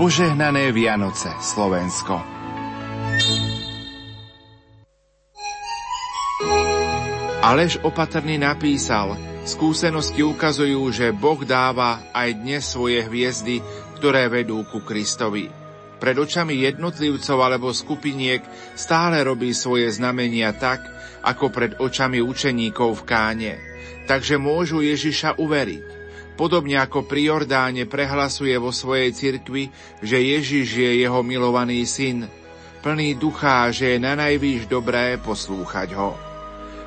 Požehnané Vianoce, Slovensko. Aleš Opatrný napísal, skúsenosti ukazujú, že Boh dáva aj dnes svoje hviezdy, ktoré vedú ku Kristovi. Pred očami jednotlivcov alebo skupiniek stále robí svoje znamenia tak, ako pred očami učeníkov v káne. Takže môžu Ježiša uveriť. Podobne ako pri Jordáne prehlasuje vo svojej cirkvi, že Ježiš je jeho milovaný syn, plný ducha, že je na najvýš dobré poslúchať ho.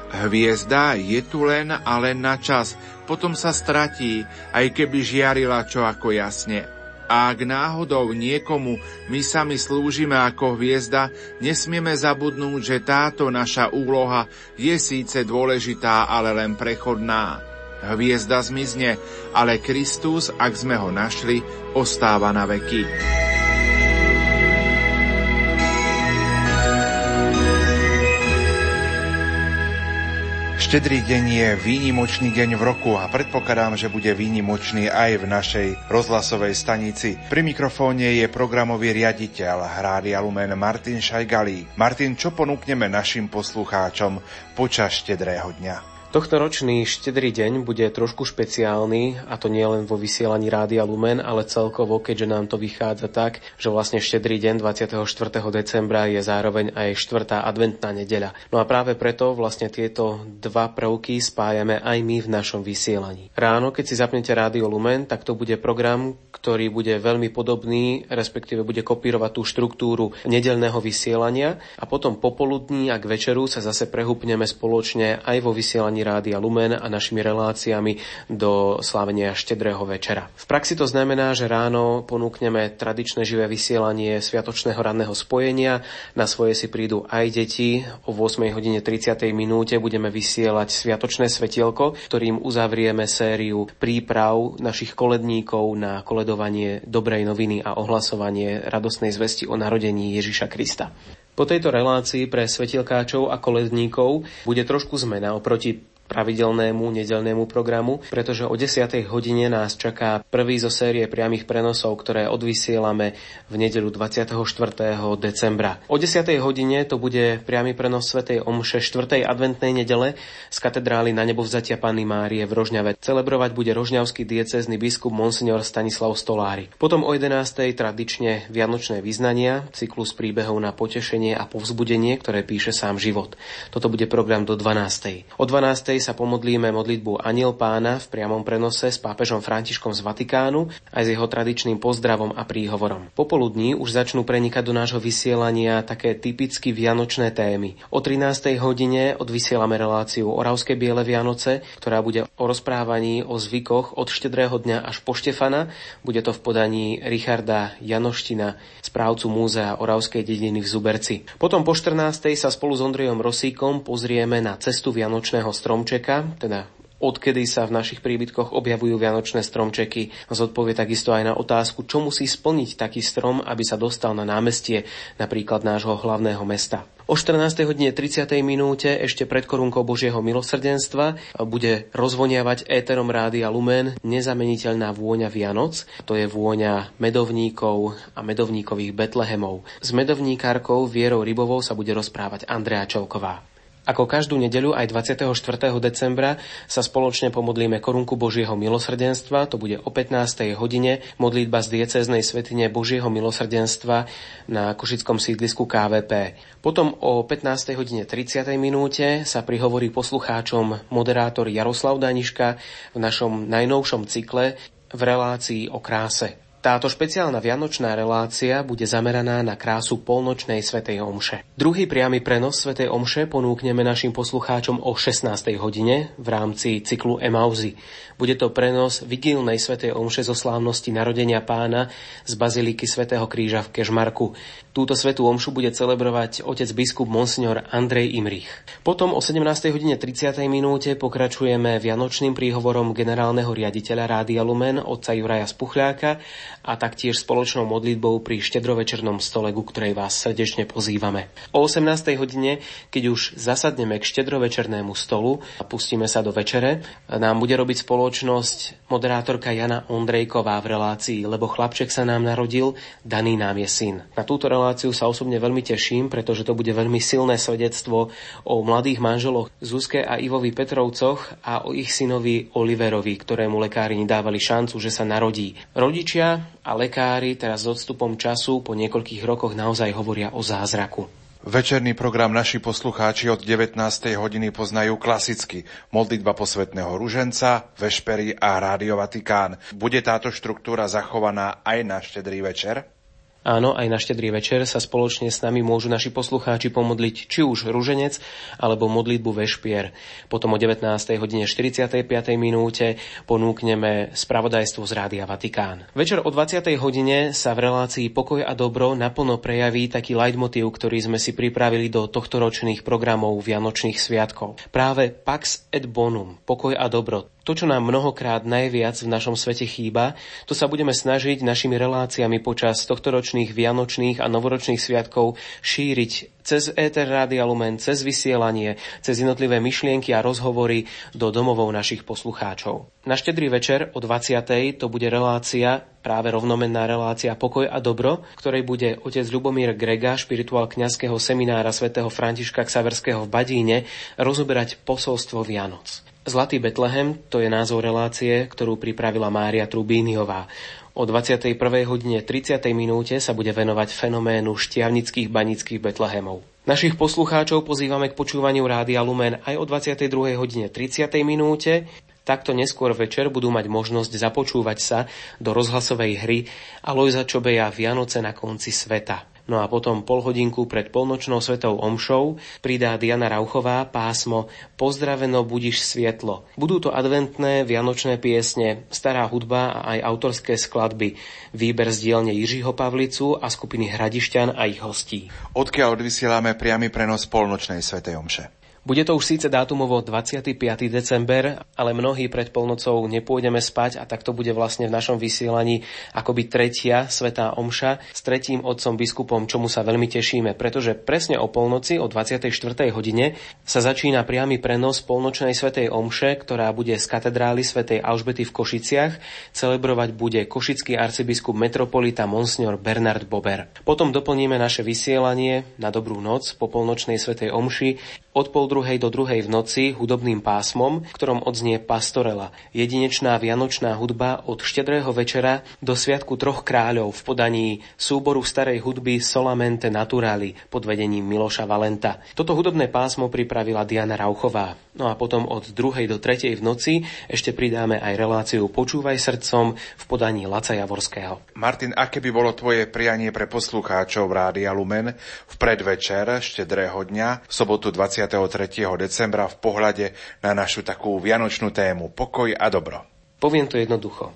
Hviezda je tu len a len na čas, potom sa stratí, aj keby žiarila čo ako jasne. A ak náhodou niekomu my sami slúžime ako hviezda, nesmieme zabudnúť, že táto naša úloha je síce dôležitá, ale len prechodná. Hviezda zmizne, ale Kristus, ak sme ho našli, ostáva na veky. Štedrý deň je výnimočný deň v roku a predpokladám, že bude výnimočný aj v našej rozhlasovej stanici. Pri mikrofóne je programový riaditeľ Hrádia Lumen Martin Šajgalí. Martin, čo ponúkneme našim poslucháčom počas štedrého dňa? Tohto ročný štedrý deň bude trošku špeciálny, a to nie len vo vysielaní Rádia Lumen, ale celkovo, keďže nám to vychádza tak, že vlastne štedrý deň 24. decembra je zároveň aj štvrtá adventná nedeľa. No a práve preto vlastne tieto dva prvky spájame aj my v našom vysielaní. Ráno, keď si zapnete Rádio Lumen, tak to bude program, ktorý bude veľmi podobný, respektíve bude kopírovať tú štruktúru nedelného vysielania a potom popoludní a k večeru sa zase prehúpneme spoločne aj vo vysielaní Rádia Lumen a našimi reláciami do slávenia štedrého večera. V praxi to znamená, že ráno ponúkneme tradičné živé vysielanie sviatočného ranného spojenia. Na svoje si prídu aj deti. O 8 hodine 30 minúte budeme vysielať sviatočné svetielko, ktorým uzavrieme sériu príprav našich koledníkov na koledovanie dobrej noviny a ohlasovanie radosnej zvesti o narodení Ježiša Krista. Po tejto relácii pre svetielkáčov a koledníkov bude trošku zmena oproti pravidelnému nedelnému programu, pretože o 10. hodine nás čaká prvý zo série priamých prenosov, ktoré odvysielame v nedelu 24. decembra. O 10. hodine to bude priamy prenos Svetej Omše 4. adventnej nedele z katedrály na nebo vzatia Panny Márie v Rožňave. Celebrovať bude rožňavský diecézny biskup Monsignor Stanislav Stolári. Potom o 11. tradične vianočné vyznania, cyklus príbehov na potešenie a povzbudenie, ktoré píše sám život. Toto bude program do 12. O 12 sa pomodlíme modlitbu Aniel pána v priamom prenose s pápežom Františkom z Vatikánu aj s jeho tradičným pozdravom a príhovorom. Popoludní už začnú prenikať do nášho vysielania také typicky vianočné témy. O 13. hodine odvysielame reláciu Oravské biele Vianoce, ktorá bude o rozprávaní o zvykoch od štedrého dňa až po Štefana. Bude to v podaní Richarda Janoština, správcu múzea Oravskej dediny v Zuberci. Potom po 14. sa spolu s Ondrejom Rosíkom pozrieme na cestu Vianočného strom stromčeka, teda odkedy sa v našich príbytkoch objavujú vianočné stromčeky. Zodpovie takisto aj na otázku, čo musí splniť taký strom, aby sa dostal na námestie napríklad nášho hlavného mesta. O 14. hodine 30. minúte ešte pred korunkou Božieho milosrdenstva bude rozvoniavať éterom Rádia Lumen nezameniteľná vôňa Vianoc. To je vôňa medovníkov a medovníkových Betlehemov. S medovníkárkou Vierou Rybovou sa bude rozprávať Andrea Čelková. Ako každú nedeľu aj 24. decembra sa spoločne pomodlíme korunku Božieho milosrdenstva, to bude o 15. hodine, modlitba z diecéznej svetine Božieho milosrdenstva na Košickom sídlisku KVP. Potom o 15. hodine 30. minúte sa prihovorí poslucháčom moderátor Jaroslav Daniška v našom najnovšom cykle v relácii o kráse. Táto špeciálna vianočná relácia bude zameraná na krásu polnočnej svätej Omše. Druhý priamy prenos svätej Omše ponúkneme našim poslucháčom o 16. hodine v rámci cyklu Emauzy. Bude to prenos vigilnej svätej Omše zo slávnosti narodenia pána z Baziliky svätého Kríža v Kežmarku. Túto svetú omšu bude celebrovať otec biskup Monsignor Andrej Imrich. Potom o 17. hodine 30. minúte pokračujeme vianočným príhovorom generálneho riaditeľa Rádia Lumen, otca Juraja Spuchľáka a taktiež spoločnou modlitbou pri štedrovečernom stole, ku ktorej vás srdečne pozývame. O 18. hodine, keď už zasadneme k štedrovečernému stolu a pustíme sa do večere, nám bude robiť spoločnosť moderátorka Jana Ondrejková v relácii Lebo chlapček sa nám narodil, daný nám je syn. Na túto sa osobne veľmi teším, pretože to bude veľmi silné svedectvo o mladých manželoch Zuzke a Ivovi Petrovcoch a o ich synovi Oliverovi, ktorému lekári dávali šancu, že sa narodí. Rodičia a lekári teraz s odstupom času po niekoľkých rokoch naozaj hovoria o zázraku. Večerný program naši poslucháči od 19. hodiny poznajú klasicky. Modlitba posvetného ruženca, vešpery a rádio Vatikán. Bude táto štruktúra zachovaná aj na štedrý večer? Áno, aj na štedrý večer sa spoločne s nami môžu naši poslucháči pomodliť či už ruženec alebo modlitbu vešpier. Potom o 19. hodine 45. minúte ponúkneme spravodajstvo z Rádia Vatikán. Večer o 20. hodine sa v relácii Pokoj a dobro naplno prejaví taký leitmotív, ktorý sme si pripravili do tohto ročných programov Vianočných sviatkov. Práve Pax et Bonum, pokoj a dobro, to, čo nám mnohokrát najviac v našom svete chýba, to sa budeme snažiť našimi reláciami počas tohtoročných vianočných a novoročných sviatkov šíriť cez Éter Rádia Lumen, cez vysielanie, cez jednotlivé myšlienky a rozhovory do domovov našich poslucháčov. Na štedrý večer o 20. to bude relácia, práve rovnomenná relácia Pokoj a dobro, ktorej bude otec Ľubomír Grega, špirituál kňazského seminára svätého Františka Ksaverského v Badíne, rozoberať posolstvo Vianoc. Zlatý Betlehem to je názov relácie, ktorú pripravila Mária Trubíniová. O 21. hodine 30. minúte sa bude venovať fenoménu štiavnických banických Betlehemov. Našich poslucháčov pozývame k počúvaniu Rádia Lumen aj o 22. hodine 30. minúte. Takto neskôr večer budú mať možnosť započúvať sa do rozhlasovej hry Alojza Čobeja Vianoce na konci sveta. No a potom pol hodinku pred polnočnou svetou omšou pridá Diana Rauchová pásmo Pozdraveno budiš svietlo. Budú to adventné vianočné piesne, stará hudba a aj autorské skladby, výber z dielne Jiřího Pavlicu a skupiny Hradišťan a ich hostí. Odkiaľ odvysielame priamy prenos polnočnej svetej omše? Bude to už síce dátumovo 25. december, ale mnohí pred polnocou nepôjdeme spať a tak to bude vlastne v našom vysielaní akoby tretia svetá omša s tretím otcom biskupom, čomu sa veľmi tešíme, pretože presne o polnoci o 24. hodine sa začína priamy prenos polnočnej svetej omše, ktorá bude z katedrály svätej Alžbety v Košiciach. Celebrovať bude košický arcibiskup metropolita Monsignor Bernard Bober. Potom doplníme naše vysielanie na dobrú noc po polnočnej svetej omši od pol druhej do druhej v noci hudobným pásmom, v ktorom odznie Pastorela, jedinečná vianočná hudba od štedrého večera do Sviatku troch kráľov v podaní súboru starej hudby Solamente Naturali pod vedením Miloša Valenta. Toto hudobné pásmo pripravila Diana Rauchová. No a potom od druhej do tretej v noci ešte pridáme aj reláciu Počúvaj srdcom v podaní Laca Javorského. Martin, aké by bolo tvoje prianie pre poslucháčov Rádia Lumen v predvečer štedrého dňa, sobotu 20 23. decembra v pohľade na našu takú vianočnú tému pokoj a dobro? Poviem to jednoducho.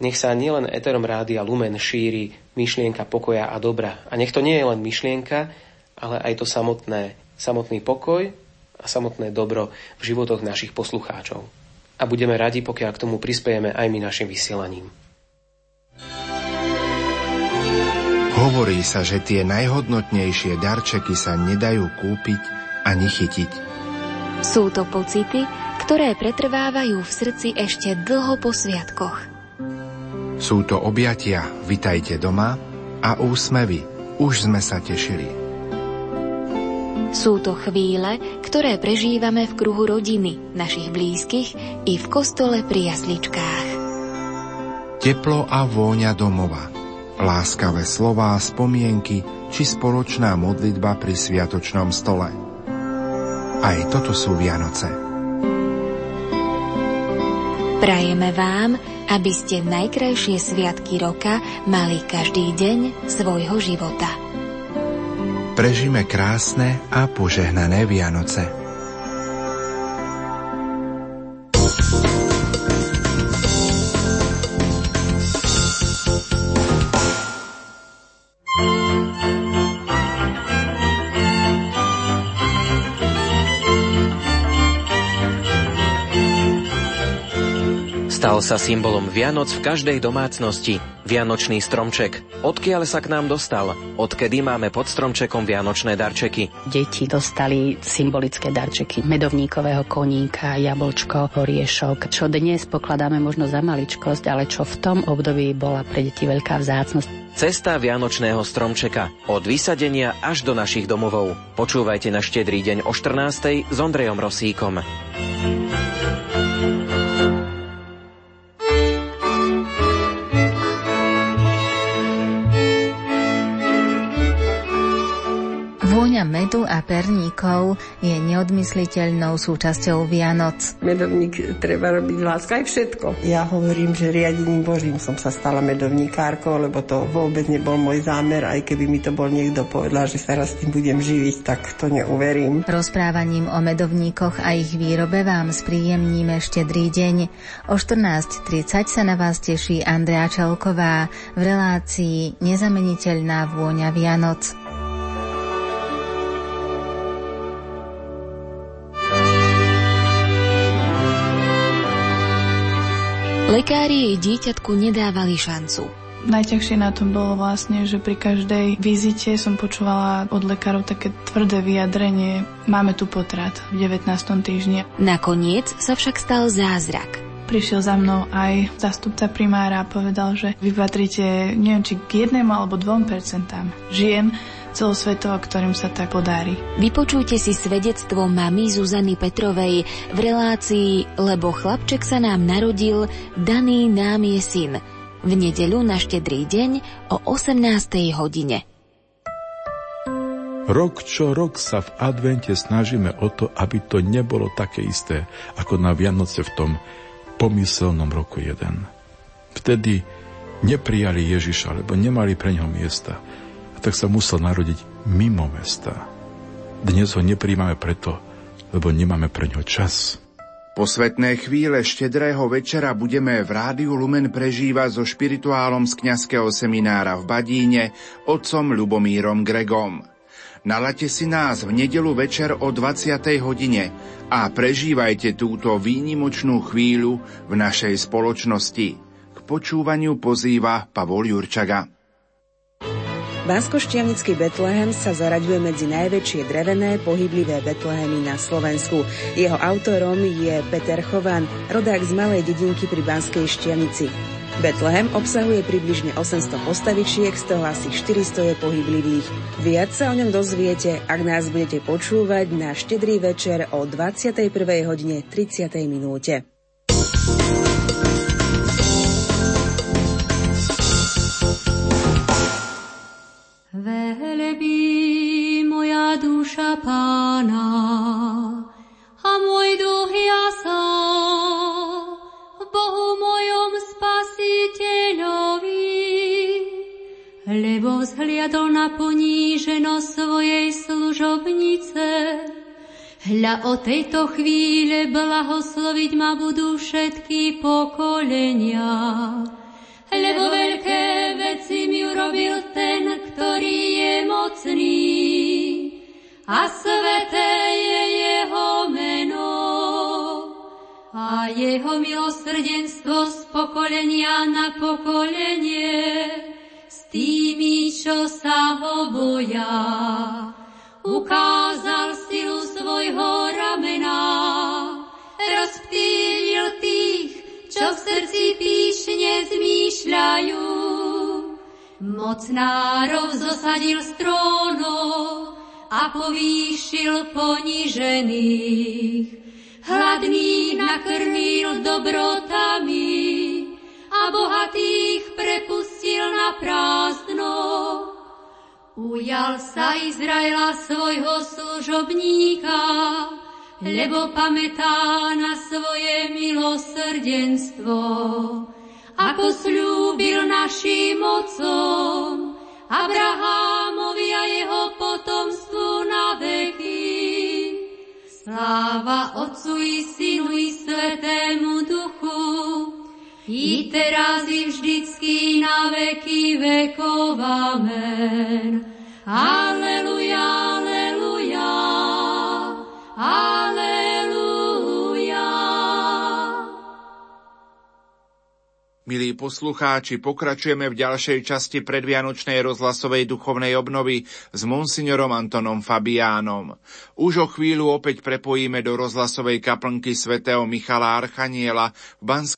Nech sa nielen Eterom Rádia Lumen šíri myšlienka pokoja a dobra. A nech to nie je len myšlienka, ale aj to samotné, samotný pokoj a samotné dobro v životoch našich poslucháčov. A budeme radi, pokiaľ k tomu prispiejeme aj my našim vysielaním. Hovorí sa, že tie najhodnotnejšie darčeky sa nedajú kúpiť ani chytiť. Sú to pocity, ktoré pretrvávajú v srdci ešte dlho po sviatkoch. Sú to objatia, vitajte doma a úsmevy, už sme sa tešili. Sú to chvíle, ktoré prežívame v kruhu rodiny, našich blízkych i v kostole pri jasličkách. Teplo a vôňa domova, láskavé slová, spomienky či spoločná modlitba pri sviatočnom stole – aj toto sú Vianoce. Prajeme vám, aby ste najkrajšie sviatky roka mali každý deň svojho života. Prežime krásne a požehnané Vianoce. Stal sa symbolom Vianoc v každej domácnosti. Vianočný stromček. Odkiaľ sa k nám dostal? Odkedy máme pod stromčekom vianočné darčeky? Deti dostali symbolické darčeky medovníkového koníka, jablčko, horiešok, čo dnes pokladáme možno za maličkosť, ale čo v tom období bola pre deti veľká vzácnosť. Cesta Vianočného stromčeka. Od vysadenia až do našich domovov. Počúvajte na štedrý deň o 14. s Ondrejom Rosíkom. Vôňa medu a perníkov je neodmysliteľnou súčasťou Vianoc. Medovník treba robiť láska aj všetko. Ja hovorím, že riadením Božím som sa stala medovníkárkou, lebo to vôbec nebol môj zámer, aj keby mi to bol niekto povedal, že sa raz tým budem živiť, tak to neuverím. Rozprávaním o medovníkoch a ich výrobe vám spríjemníme štedrý deň. O 14.30 sa na vás teší Andrea Čelková v relácii Nezameniteľná vôňa Vianoc. Lekári jej dieťatku nedávali šancu. Najťažšie na tom bolo vlastne, že pri každej vizite som počúvala od lekárov také tvrdé vyjadrenie máme tu potrat v 19. týždni. Nakoniec sa však stal zázrak. Prišiel za mnou aj zastupca primára a povedal, že vy patríte neviem či k jednému alebo dvom percentám žien, celosvetovo, ktorým sa tak podarí. Vypočujte si svedectvo mamy Zuzany Petrovej v relácii Lebo chlapček sa nám narodil, daný nám je syn. V nedeľu na štedrý deň o 18. hodine. Rok čo rok sa v advente snažíme o to, aby to nebolo také isté, ako na Vianoce v tom pomyselnom roku jeden. Vtedy neprijali Ježiša, lebo nemali pre ňoho miesta tak sa musel narodiť mimo mesta. Dnes ho nepríjmame preto, lebo nemáme pre ňo čas. Po svetné chvíle štedrého večera budeme v Rádiu Lumen prežívať so špirituálom z kňazského seminára v Badíne otcom Lubomírom Gregom. Nalate si nás v nedelu večer o 20. hodine a prežívajte túto výnimočnú chvíľu v našej spoločnosti. K počúvaniu pozýva Pavol Jurčaga. Banskoštiavnický Betlehem sa zaraďuje medzi najväčšie drevené pohyblivé Betlehemy na Slovensku. Jeho autorom je Peter Chovan, rodák z malej dedinky pri Banskej Štiavnici. Betlehem obsahuje približne 800 postavičiek, z toho asi 400 je pohyblivých. Viac sa o ňom dozviete, ak nás budete počúvať na štedrý večer o 21. hodine 30. minúte. Velebí moja duša pána a môj duch jasa v Bohu mojom spasiteľovi, lebo zhliadol na poníženosť svojej služobnice. Hľa o tejto chvíle blahosloviť ma budú všetky pokolenia lebo veľké veci mi urobil ten, ktorý je mocný a sveté je jeho meno a jeho milosrdenstvo z pokolenia na pokolenie s tými, čo sa ho boja. Zmýšľajú. Mocnárov zosadil z trónov a povýšil ponižených. Hladných nakrmil dobrotami a bohatých prepustil na prázdno. Ujal sa Izraela svojho služobníka, lebo pamätá na svoje milosrdenstvo, ako slúbil našim mocom, Abrahámovi a jeho potomstvu na veky. Sláva Otcu i Synu i Svetému Duchu, i teraz i vždycky na veky vekov. Amen. Aleluja. Milí poslucháči, pokračujeme v ďalšej časti predvianočnej rozhlasovej duchovnej obnovy s monsignorom Antonom Fabiánom. Už o chvíľu opäť prepojíme do rozhlasovej kaplnky svätého Michala Archaniela v Banskej